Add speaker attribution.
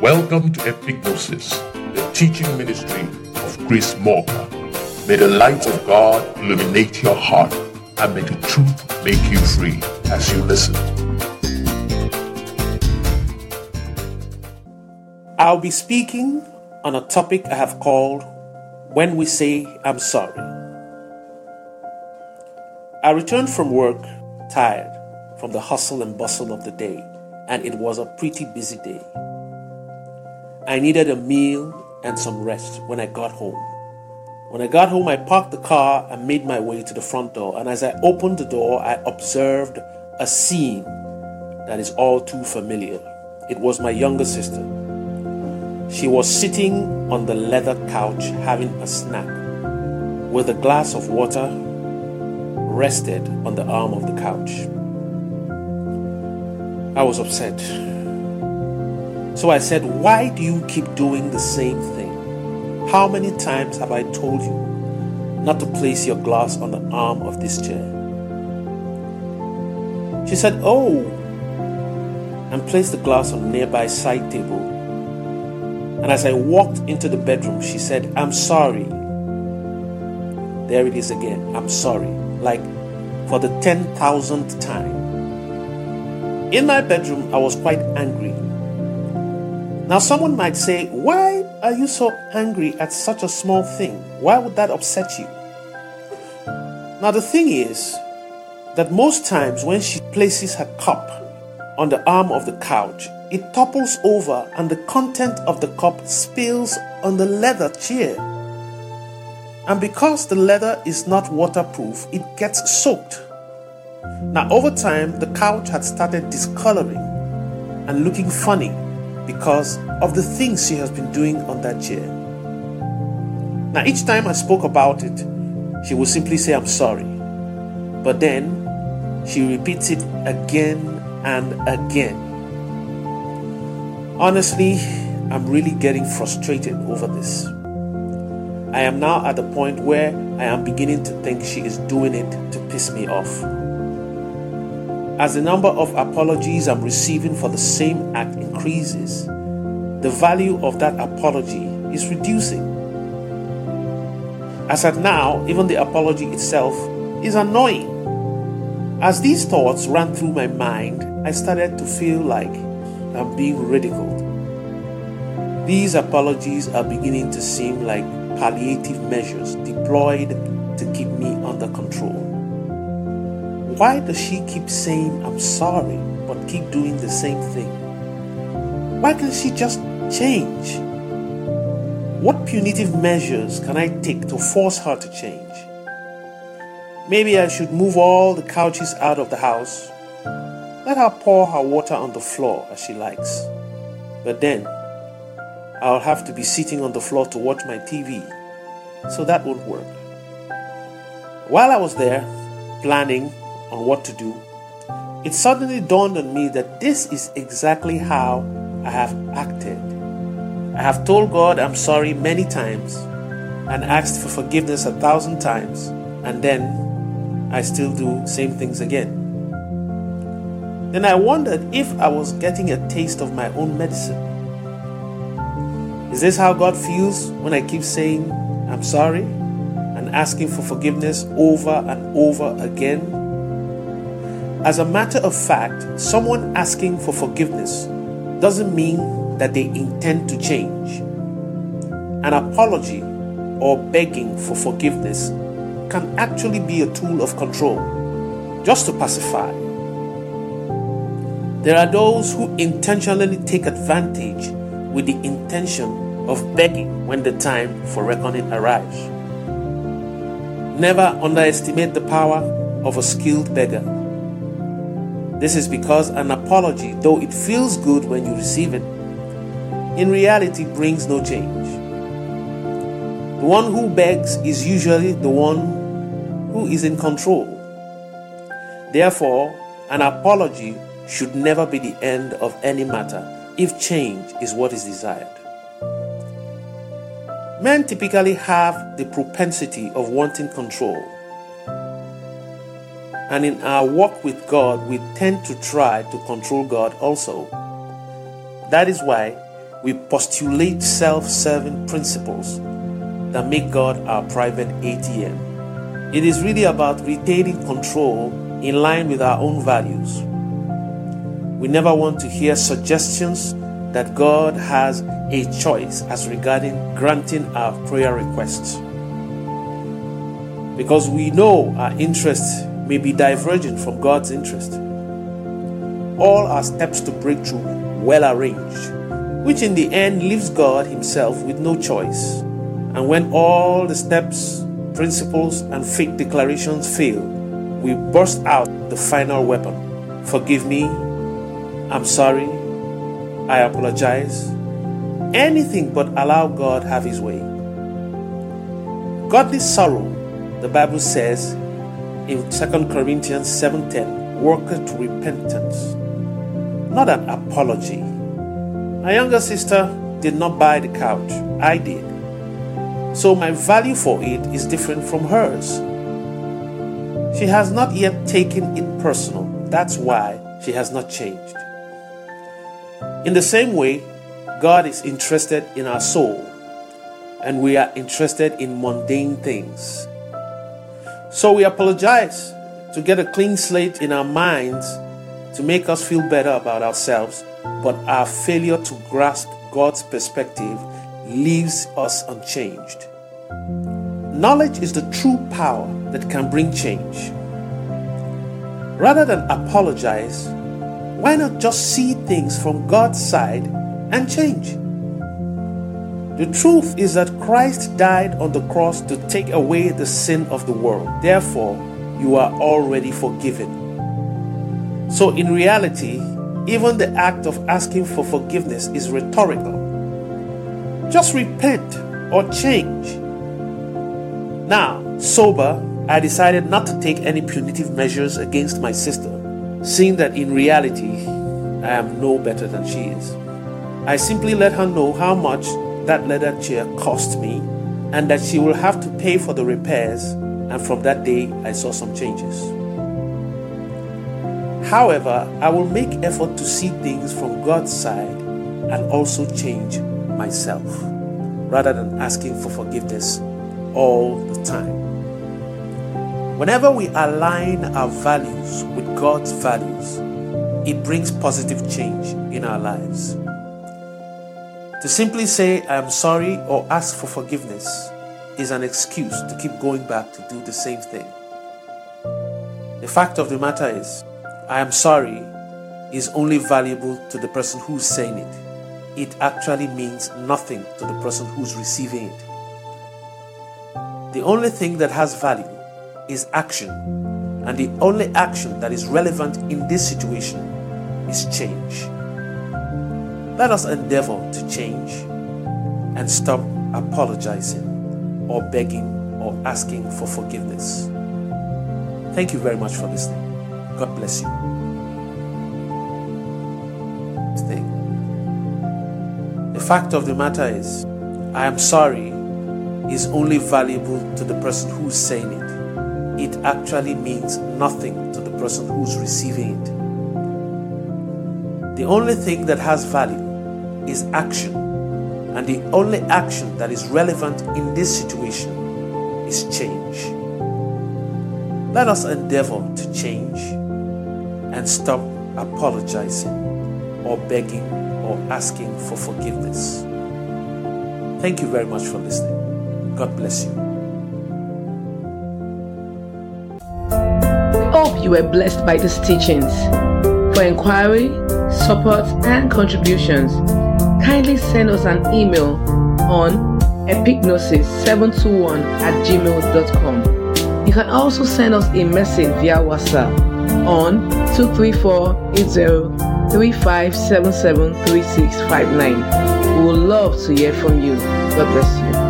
Speaker 1: Welcome to Epignosis, the teaching ministry of Chris Morka. May the light of God illuminate your heart and may the truth make you free as you listen.
Speaker 2: I'll be speaking on a topic I have called When We Say I'm Sorry. I returned from work tired from the hustle and bustle of the day, and it was a pretty busy day. I needed a meal and some rest when I got home. When I got home, I parked the car and made my way to the front door. And as I opened the door, I observed a scene that is all too familiar. It was my younger sister. She was sitting on the leather couch having a snack with a glass of water rested on the arm of the couch. I was upset. So I said, Why do you keep doing the same thing? How many times have I told you not to place your glass on the arm of this chair? She said, Oh, and placed the glass on a nearby side table. And as I walked into the bedroom, she said, I'm sorry. There it is again. I'm sorry. Like for the 10,000th time. In my bedroom, I was quite angry. Now, someone might say, Why are you so angry at such a small thing? Why would that upset you? Now, the thing is that most times when she places her cup on the arm of the couch, it topples over and the content of the cup spills on the leather chair. And because the leather is not waterproof, it gets soaked. Now, over time, the couch had started discoloring and looking funny because of the things she has been doing on that chair. Now, each time I spoke about it, she would simply say, I'm sorry. But then she repeats it again and again. Honestly, I'm really getting frustrated over this. I am now at the point where I am beginning to think she is doing it to piss me off. As the number of apologies I'm receiving for the same act increases, the value of that apology is reducing. As at now, even the apology itself is annoying. As these thoughts ran through my mind, I started to feel like I'm being ridiculed. These apologies are beginning to seem like palliative measures deployed to keep me under control. Why does she keep saying I'm sorry but keep doing the same thing? Why can't she just change? What punitive measures can I take to force her to change? Maybe I should move all the couches out of the house. Let her pour her water on the floor as she likes. But then, I'll have to be sitting on the floor to watch my TV, so that won't work. While I was there, planning on what to do, it suddenly dawned on me that this is exactly how I have acted. I have told God I'm sorry many times and asked for forgiveness a thousand times, and then I still do same things again. Then I wondered if I was getting a taste of my own medicine. Is this how God feels when I keep saying I'm sorry and asking for forgiveness over and over again? As a matter of fact, someone asking for forgiveness doesn't mean that they intend to change. An apology or begging for forgiveness can actually be a tool of control, just to pacify. There are those who intentionally take advantage with the intention of begging when the time for reckoning arrives. Never underestimate the power of a skilled beggar. This is because an apology, though it feels good when you receive it, in reality brings no change. The one who begs is usually the one who is in control. Therefore, an apology should never be the end of any matter if change is what is desired. Men typically have the propensity of wanting control. And in our walk with God, we tend to try to control God also. That is why we postulate self serving principles that make God our private ATM. It is really about retaining control in line with our own values. We never want to hear suggestions that God has a choice as regarding granting our prayer requests. Because we know our interests may be divergent from God's interest. All are steps to breakthrough well arranged, which in the end leaves God Himself with no choice. And when all the steps, principles, and fake declarations fail, we burst out the final weapon Forgive me, I'm sorry, I apologize. Anything but allow God have his way. Godly sorrow, the Bible says in 2 Corinthians 7:10, worketh to repentance, not an apology. My younger sister did not buy the couch, I did. So my value for it is different from hers. She has not yet taken it personal. That's why she has not changed. In the same way, God is interested in our soul, and we are interested in mundane things. So we apologize to get a clean slate in our minds to make us feel better about ourselves, but our failure to grasp God's perspective leaves us unchanged. Knowledge is the true power that can bring change. Rather than apologize, why not just see things from God's side and change? The truth is that Christ died on the cross to take away the sin of the world. Therefore, you are already forgiven. So, in reality, even the act of asking for forgiveness is rhetorical. Just repent or change. Now, sober, I decided not to take any punitive measures against my sister seeing that in reality, I am no better than she is. I simply let her know how much that leather chair cost me and that she will have to pay for the repairs, and from that day, I saw some changes. However, I will make effort to see things from God's side and also change myself rather than asking for forgiveness all the time. Whenever we align our values with God's values, it brings positive change in our lives. To simply say, I am sorry or ask for forgiveness is an excuse to keep going back to do the same thing. The fact of the matter is, I am sorry is only valuable to the person who's saying it. It actually means nothing to the person who's receiving it. The only thing that has value is action, and the only action that is relevant in this situation is change. Let us endeavor to change and stop apologizing or begging or asking for forgiveness. Thank you very much for listening. God bless you. Stay. The fact of the matter is, I am sorry is only valuable to the person who's saying it it actually means nothing to the person who's receiving it. The only thing that has value is action, and the only action that is relevant in this situation is change. Let us endeavor to change and stop apologizing or begging or asking for forgiveness. Thank you very much for listening. God bless you.
Speaker 3: Hope you were blessed by these teachings. For inquiry, support, and contributions, kindly send us an email on epignosis721 at gmail.com. You can also send us a message via WhatsApp on 234 3577 3659. We would love to hear from you. God bless you.